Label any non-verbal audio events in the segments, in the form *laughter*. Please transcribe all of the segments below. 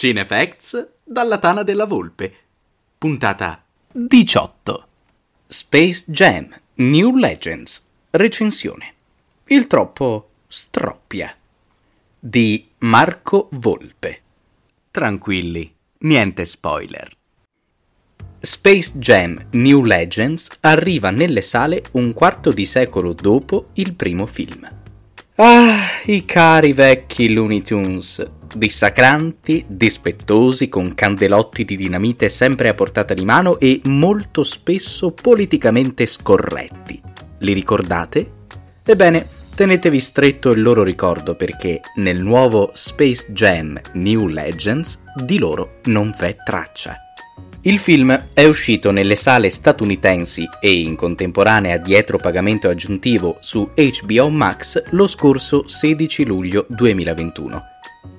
Cinefacts dalla Tana della Volpe. Puntata 18. Space Jam New Legends. Recensione. Il troppo stroppia. Di Marco Volpe. Tranquilli, niente spoiler. Space Jam New Legends arriva nelle sale un quarto di secolo dopo il primo film. Ah, i cari vecchi Looney Tunes, dissacranti, dispettosi, con candelotti di dinamite sempre a portata di mano e molto spesso politicamente scorretti. Li ricordate? Ebbene, tenetevi stretto il loro ricordo perché nel nuovo Space Jam New Legends di loro non v'è traccia. Il film è uscito nelle sale statunitensi e in contemporanea dietro pagamento aggiuntivo su HBO Max lo scorso 16 luglio 2021.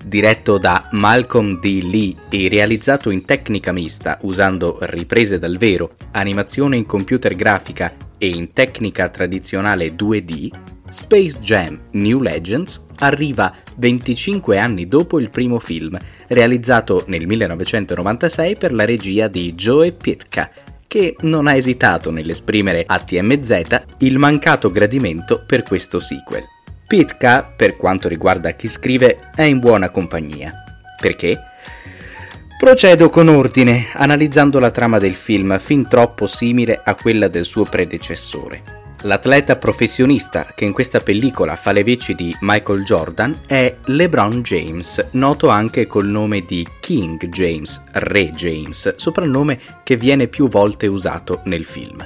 Diretto da Malcolm D. Lee e realizzato in tecnica mista usando riprese dal vero, animazione in computer grafica e in tecnica tradizionale 2D, Space Jam New Legends arriva 25 anni dopo il primo film, realizzato nel 1996 per la regia di Joe Pitka, che non ha esitato nell'esprimere a TMZ il mancato gradimento per questo sequel. Pitka, per quanto riguarda chi scrive, è in buona compagnia. Perché? Procedo con ordine, analizzando la trama del film fin troppo simile a quella del suo predecessore. L'atleta professionista che in questa pellicola fa le veci di Michael Jordan è LeBron James, noto anche col nome di King James, Re James, soprannome che viene più volte usato nel film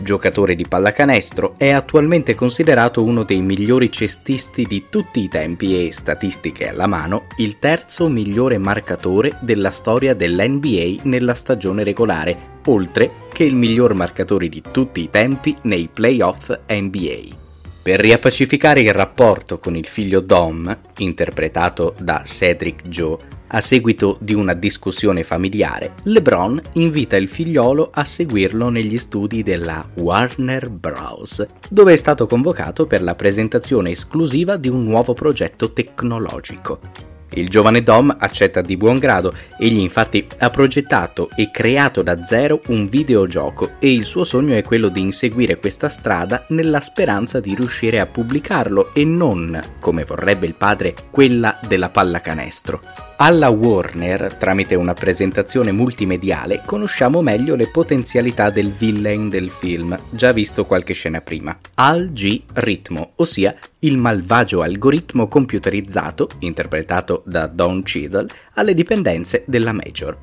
giocatore di pallacanestro, è attualmente considerato uno dei migliori cestisti di tutti i tempi e, statistiche alla mano, il terzo migliore marcatore della storia dell'NBA nella stagione regolare, oltre che il miglior marcatore di tutti i tempi nei playoff NBA. Per riappacificare il rapporto con il figlio Dom, interpretato da Cedric Joe, a seguito di una discussione familiare, LeBron invita il figliolo a seguirlo negli studi della Warner Bros., dove è stato convocato per la presentazione esclusiva di un nuovo progetto tecnologico. Il giovane Dom accetta di buon grado, egli infatti ha progettato e creato da zero un videogioco e il suo sogno è quello di inseguire questa strada nella speranza di riuscire a pubblicarlo e non, come vorrebbe il padre, quella della pallacanestro. Alla Warner, tramite una presentazione multimediale, conosciamo meglio le potenzialità del villain del film, già visto qualche scena prima. Al G Ritmo, ossia il malvagio algoritmo computerizzato, interpretato da Don Cheadle, alle dipendenze della Major.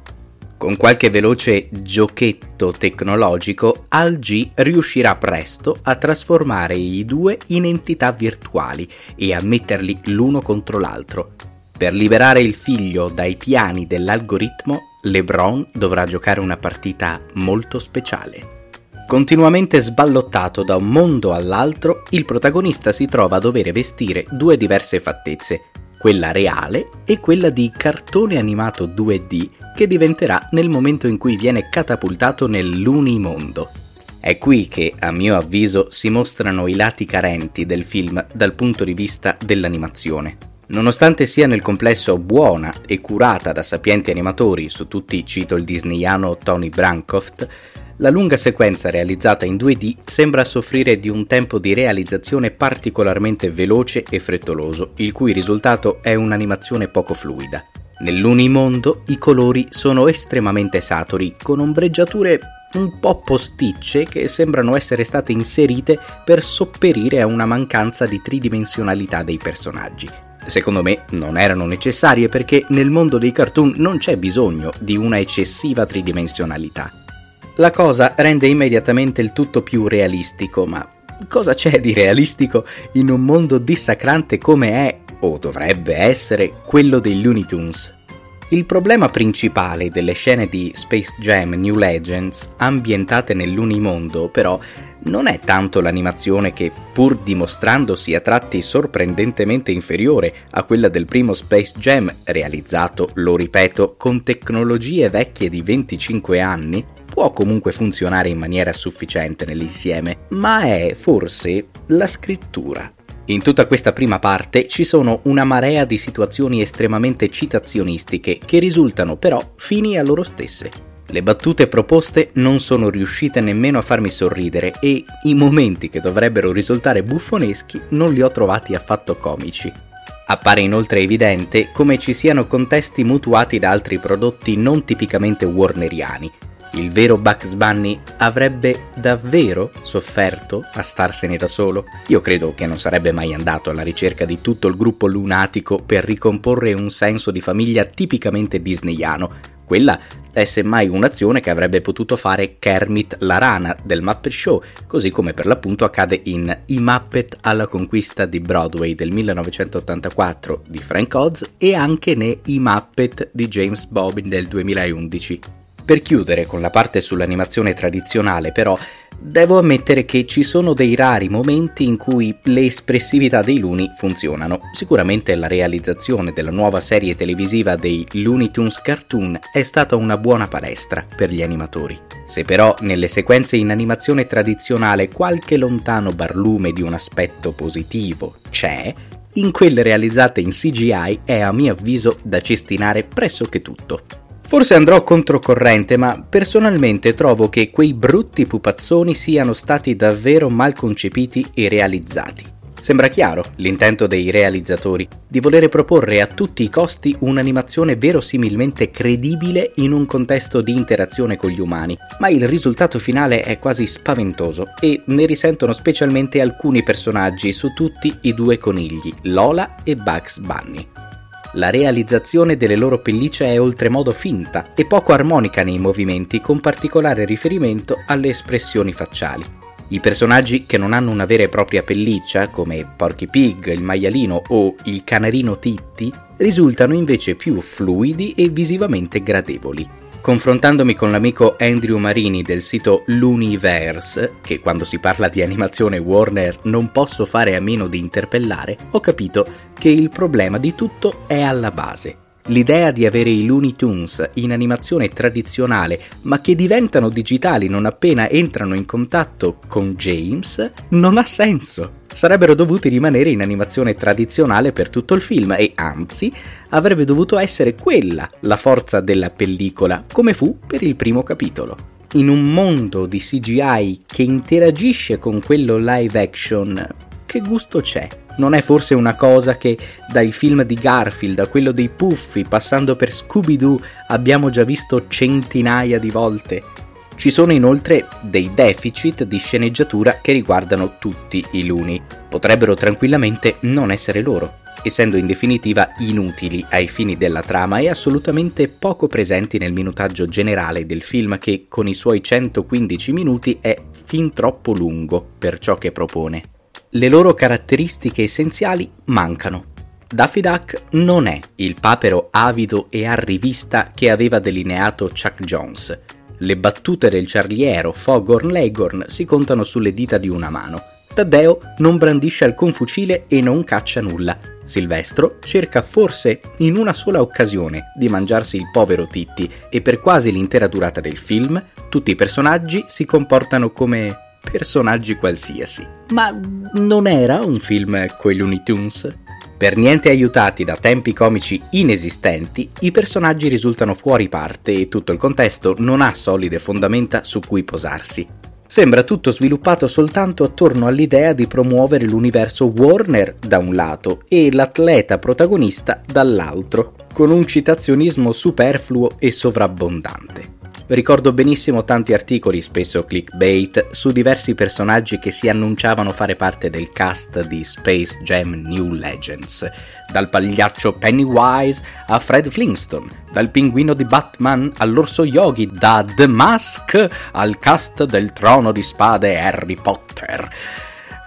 Con qualche veloce giochetto tecnologico, Al G riuscirà presto a trasformare i due in entità virtuali e a metterli l'uno contro l'altro, per liberare il figlio dai piani dell'algoritmo, LeBron dovrà giocare una partita molto speciale. Continuamente sballottato da un mondo all'altro, il protagonista si trova a dover vestire due diverse fattezze, quella reale e quella di cartone animato 2D che diventerà nel momento in cui viene catapultato nell'unimondo. È qui che, a mio avviso, si mostrano i lati carenti del film dal punto di vista dell'animazione. Nonostante sia nel complesso buona e curata da sapienti animatori, su tutti cito il disneyano Tony Brancoft, la lunga sequenza realizzata in 2D sembra soffrire di un tempo di realizzazione particolarmente veloce e frettoloso, il cui risultato è un'animazione poco fluida. Nell'unimondo i colori sono estremamente saturi, con ombreggiature un po' posticce che sembrano essere state inserite per sopperire a una mancanza di tridimensionalità dei personaggi secondo me non erano necessarie perché nel mondo dei cartoon non c'è bisogno di una eccessiva tridimensionalità. La cosa rende immediatamente il tutto più realistico, ma cosa c'è di realistico in un mondo dissacrante come è, o dovrebbe essere, quello dei Looney Tunes? Il problema principale delle scene di Space Jam New Legends ambientate nell'unimondo, però, non è tanto l'animazione che, pur dimostrandosi a tratti sorprendentemente inferiore a quella del primo Space Jam, realizzato, lo ripeto, con tecnologie vecchie di 25 anni, può comunque funzionare in maniera sufficiente nell'insieme, ma è forse la scrittura. In tutta questa prima parte ci sono una marea di situazioni estremamente citazionistiche che risultano però fini a loro stesse. Le battute proposte non sono riuscite nemmeno a farmi sorridere e i momenti che dovrebbero risultare buffoneschi non li ho trovati affatto comici. Appare inoltre evidente come ci siano contesti mutuati da altri prodotti non tipicamente warneriani, il vero Bugs Bunny avrebbe davvero sofferto a starsene da solo? Io credo che non sarebbe mai andato alla ricerca di tutto il gruppo lunatico per ricomporre un senso di famiglia tipicamente disneyano. Quella è semmai un'azione che avrebbe potuto fare Kermit la rana del Muppet Show, così come per l'appunto accade in I Muppet alla conquista di Broadway del 1984 di Frank Oz e anche nei I Muppet di James Bobbin del 2011. Per chiudere con la parte sull'animazione tradizionale, però, devo ammettere che ci sono dei rari momenti in cui le espressività dei Looney funzionano. Sicuramente la realizzazione della nuova serie televisiva dei Looney Tunes Cartoon è stata una buona palestra per gli animatori. Se però nelle sequenze in animazione tradizionale qualche lontano barlume di un aspetto positivo c'è, in quelle realizzate in CGI è a mio avviso da cestinare pressoché tutto. Forse andrò controcorrente, ma personalmente trovo che quei brutti pupazzoni siano stati davvero mal concepiti e realizzati. Sembra chiaro l'intento dei realizzatori di volere proporre a tutti i costi un'animazione verosimilmente credibile in un contesto di interazione con gli umani, ma il risultato finale è quasi spaventoso e ne risentono specialmente alcuni personaggi su tutti i due conigli, Lola e Bugs Bunny. La realizzazione delle loro pellicce è oltremodo finta e poco armonica nei movimenti, con particolare riferimento alle espressioni facciali. I personaggi che non hanno una vera e propria pelliccia, come Porky Pig, il maialino o il canarino Titti, risultano invece più fluidi e visivamente gradevoli. Confrontandomi con l'amico Andrew Marini del sito L'Universe, che quando si parla di animazione Warner non posso fare a meno di interpellare, ho capito che il problema di tutto è alla base. L'idea di avere i Looney Tunes in animazione tradizionale, ma che diventano digitali non appena entrano in contatto con James, non ha senso sarebbero dovuti rimanere in animazione tradizionale per tutto il film e anzi avrebbe dovuto essere quella la forza della pellicola, come fu per il primo capitolo. In un mondo di CGI che interagisce con quello live action, che gusto c'è? Non è forse una cosa che dai film di Garfield a quello dei Puffi, passando per Scooby-Doo, abbiamo già visto centinaia di volte? Ci sono inoltre dei deficit di sceneggiatura che riguardano tutti i luni. Potrebbero tranquillamente non essere loro, essendo in definitiva inutili ai fini della trama e assolutamente poco presenti nel minutaggio generale del film che con i suoi 115 minuti è fin troppo lungo per ciò che propone. Le loro caratteristiche essenziali mancano. Daffy Duck non è il papero avido e arrivista che aveva delineato Chuck Jones, le battute del ciarliero Foghorn Leghorn si contano sulle dita di una mano. Taddeo non brandisce alcun fucile e non caccia nulla. Silvestro cerca forse in una sola occasione di mangiarsi il povero Titti e per quasi l'intera durata del film tutti i personaggi si comportano come personaggi qualsiasi. Ma non era un film quei Looney Tunes? Per niente aiutati da tempi comici inesistenti, i personaggi risultano fuori parte e tutto il contesto non ha solide fondamenta su cui posarsi. Sembra tutto sviluppato soltanto attorno all'idea di promuovere l'universo Warner da un lato e l'atleta protagonista dall'altro, con un citazionismo superfluo e sovrabbondante. Ricordo benissimo tanti articoli, spesso clickbait, su diversi personaggi che si annunciavano fare parte del cast di Space Jam New Legends, dal pagliaccio Pennywise a Fred Flintstone, dal pinguino di Batman all'orso Yogi, da The Mask al cast del trono di spade Harry Potter.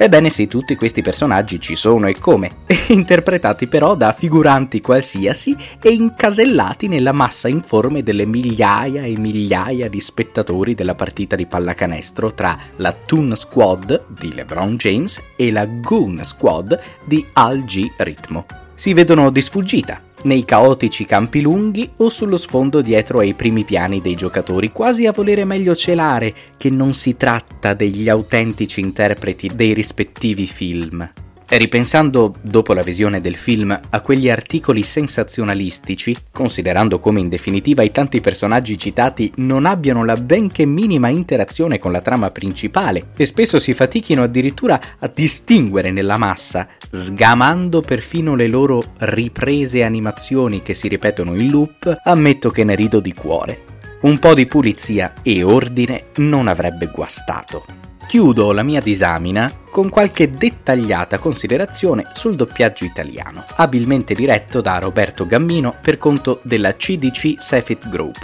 Ebbene sì, tutti questi personaggi ci sono e come, *laughs* interpretati però da figuranti qualsiasi e incasellati nella massa informe delle migliaia e migliaia di spettatori della partita di pallacanestro tra la Toon Squad di LeBron James e la Goon Squad di Al G. Ritmo. Si vedono di sfuggita, nei caotici campi lunghi o sullo sfondo dietro ai primi piani dei giocatori, quasi a volere meglio celare che non si tratta degli autentici interpreti dei rispettivi film. Ripensando dopo la visione del film a quegli articoli sensazionalistici, considerando come in definitiva i tanti personaggi citati non abbiano la benché minima interazione con la trama principale e spesso si fatichino addirittura a distinguere nella massa, sgamando perfino le loro riprese animazioni che si ripetono in loop, ammetto che ne rido di cuore. Un po' di pulizia e ordine non avrebbe guastato. Chiudo la mia disamina con qualche dettagliata considerazione sul doppiaggio italiano, abilmente diretto da Roberto Gammino per conto della CDC Sefit Group.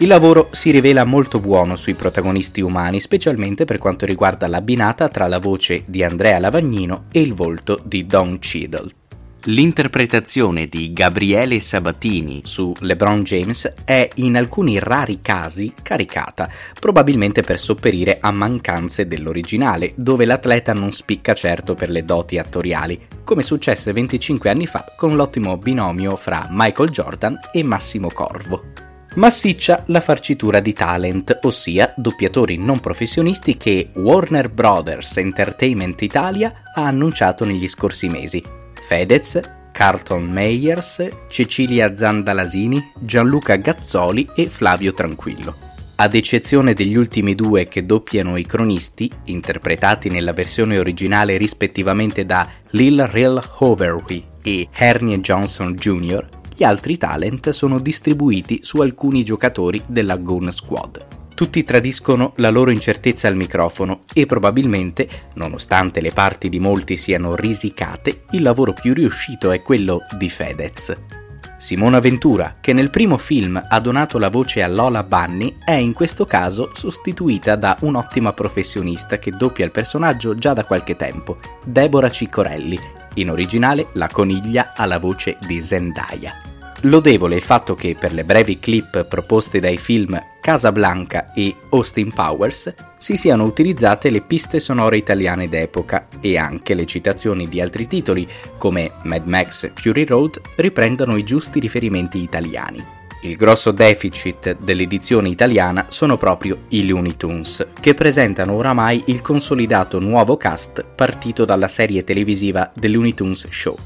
Il lavoro si rivela molto buono sui protagonisti umani, specialmente per quanto riguarda l'abbinata tra la voce di Andrea Lavagnino e il volto di Don Cheadle. L'interpretazione di Gabriele Sabatini su LeBron James è in alcuni rari casi caricata, probabilmente per sopperire a mancanze dell'originale, dove l'atleta non spicca certo per le doti attoriali, come successe 25 anni fa con l'ottimo binomio fra Michael Jordan e Massimo Corvo. Massiccia la farcitura di talent, ossia doppiatori non professionisti che Warner Brothers Entertainment Italia ha annunciato negli scorsi mesi, Fedez, Carlton Meyers, Cecilia Zandalasini, Gianluca Gazzoli e Flavio Tranquillo. Ad eccezione degli ultimi due che doppiano i cronisti, interpretati nella versione originale rispettivamente da Lil Rel Hoverby e Hernie Johnson Jr., gli altri talent sono distribuiti su alcuni giocatori della Goon Squad. Tutti tradiscono la loro incertezza al microfono e probabilmente, nonostante le parti di molti siano risicate, il lavoro più riuscito è quello di Fedez. Simona Ventura, che nel primo film ha donato la voce a Lola Bunny, è in questo caso sostituita da un'ottima professionista che doppia il personaggio già da qualche tempo, Deborah Ciccorelli. In originale la coniglia ha la voce di Zendaya. Lodevole il fatto che per le brevi clip proposte dai film Casablanca e Austin Powers si siano utilizzate le piste sonore italiane d'epoca e anche le citazioni di altri titoli come Mad Max Fury Road riprendono i giusti riferimenti italiani. Il grosso deficit dell'edizione italiana sono proprio i Looney Tunes, che presentano oramai il consolidato nuovo cast partito dalla serie televisiva The Looney Tunes Show.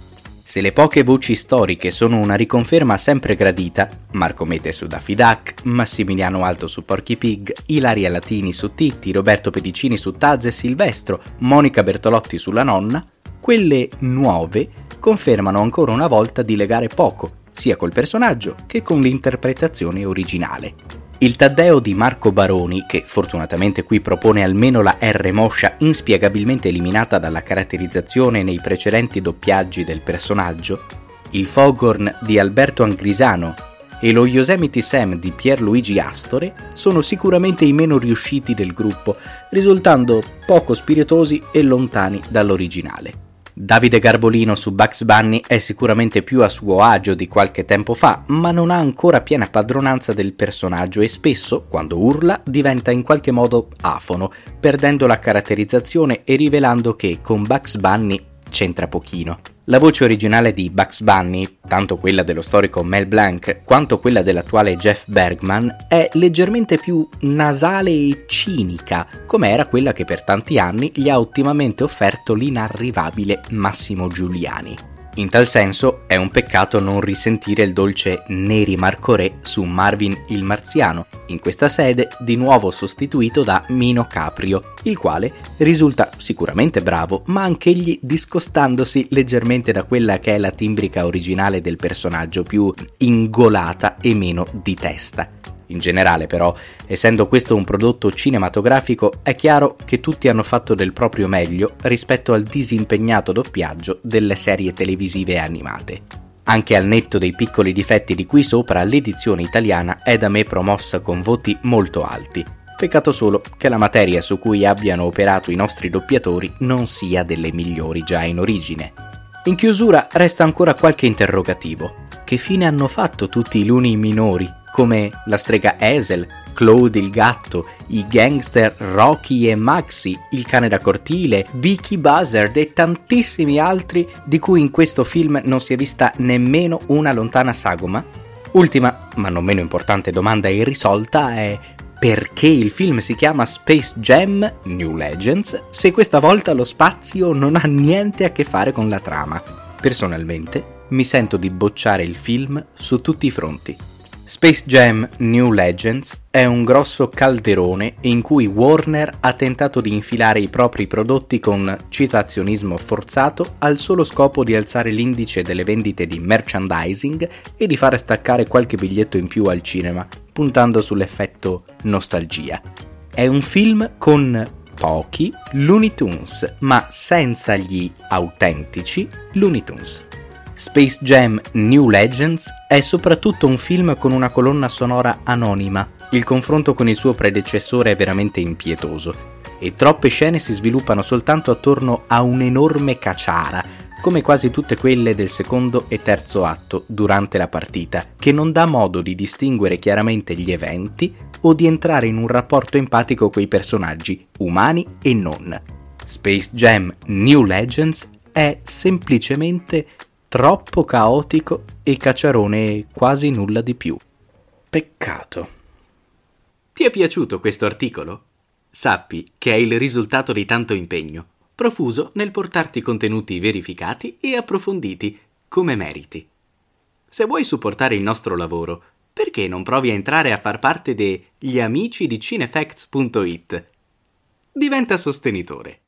Se le poche voci storiche sono una riconferma sempre gradita, Marco Mete su Daffy Duck, Massimiliano Alto su Porky Pig, Ilaria Latini su Titti, Roberto Pedicini su Taz e Silvestro, Monica Bertolotti sulla nonna, quelle nuove confermano ancora una volta di legare poco, sia col personaggio che con l'interpretazione originale. Il Taddeo di Marco Baroni, che fortunatamente qui propone almeno la R moscia inspiegabilmente eliminata dalla caratterizzazione nei precedenti doppiaggi del personaggio, il Foghorn di Alberto Angrisano e lo Yosemite Sam di Pierluigi Astore sono sicuramente i meno riusciti del gruppo, risultando poco spiritosi e lontani dall'originale. Davide Garbolino su Bugs Bunny è sicuramente più a suo agio di qualche tempo fa, ma non ha ancora piena padronanza del personaggio e spesso, quando urla, diventa in qualche modo afono, perdendo la caratterizzazione e rivelando che con Bugs Bunny c'entra pochino. La voce originale di Bugs Bunny, tanto quella dello storico Mel Blanc quanto quella dell'attuale Jeff Bergman, è leggermente più nasale e cinica, come era quella che per tanti anni gli ha ottimamente offerto l'inarrivabile Massimo Giuliani. In tal senso è un peccato non risentire il dolce Neri Marcoré su Marvin il Marziano, in questa sede di nuovo sostituito da Mino Caprio, il quale risulta sicuramente bravo, ma anch'egli discostandosi leggermente da quella che è la timbrica originale del personaggio, più ingolata e meno di testa. In generale però, essendo questo un prodotto cinematografico, è chiaro che tutti hanno fatto del proprio meglio rispetto al disimpegnato doppiaggio delle serie televisive animate. Anche al netto dei piccoli difetti di qui sopra, l'edizione italiana è da me promossa con voti molto alti. Peccato solo che la materia su cui abbiano operato i nostri doppiatori non sia delle migliori già in origine. In chiusura resta ancora qualche interrogativo. Che fine hanno fatto tutti i luni minori come la strega Hazel, Claude il gatto, i gangster Rocky e Maxi, il cane da cortile, Vicky Buzzard e tantissimi altri di cui in questo film non si è vista nemmeno una lontana sagoma? Ultima, ma non meno importante domanda irrisolta è perché il film si chiama Space Jam New Legends se questa volta lo spazio non ha niente a che fare con la trama. Personalmente mi sento di bocciare il film su tutti i fronti. Space Jam New Legends è un grosso calderone in cui Warner ha tentato di infilare i propri prodotti con citazionismo forzato al solo scopo di alzare l'indice delle vendite di merchandising e di fare staccare qualche biglietto in più al cinema, puntando sull'effetto nostalgia. È un film con pochi Looney Tunes, ma senza gli autentici Looney Tunes. Space Jam New Legends è soprattutto un film con una colonna sonora anonima. Il confronto con il suo predecessore è veramente impietoso e troppe scene si sviluppano soltanto attorno a un'enorme caciara, come quasi tutte quelle del secondo e terzo atto durante la partita, che non dà modo di distinguere chiaramente gli eventi o di entrare in un rapporto empatico coi personaggi, umani e non. Space Jam New Legends è semplicemente troppo caotico e Cacciarone quasi nulla di più. Peccato. Ti è piaciuto questo articolo? Sappi che è il risultato di tanto impegno, profuso nel portarti contenuti verificati e approfonditi, come meriti. Se vuoi supportare il nostro lavoro, perché non provi a entrare a far parte degli amici di cinefacts.it? Diventa sostenitore.